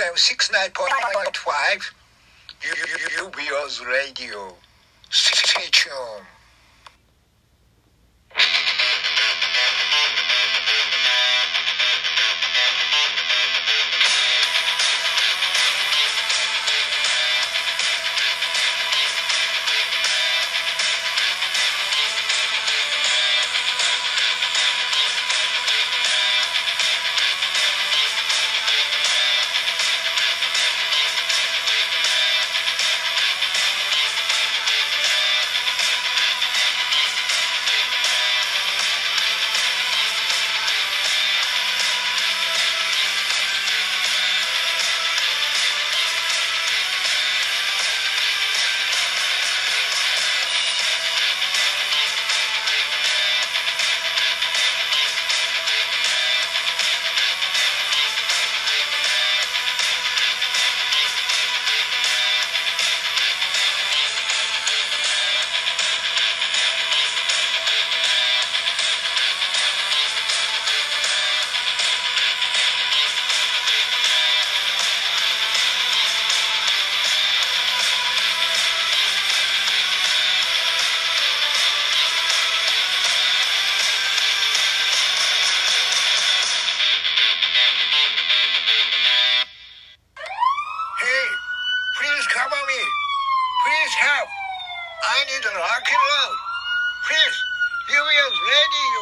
69.5. UBO's radio. Stay tuned.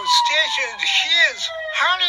Radio station here's hurry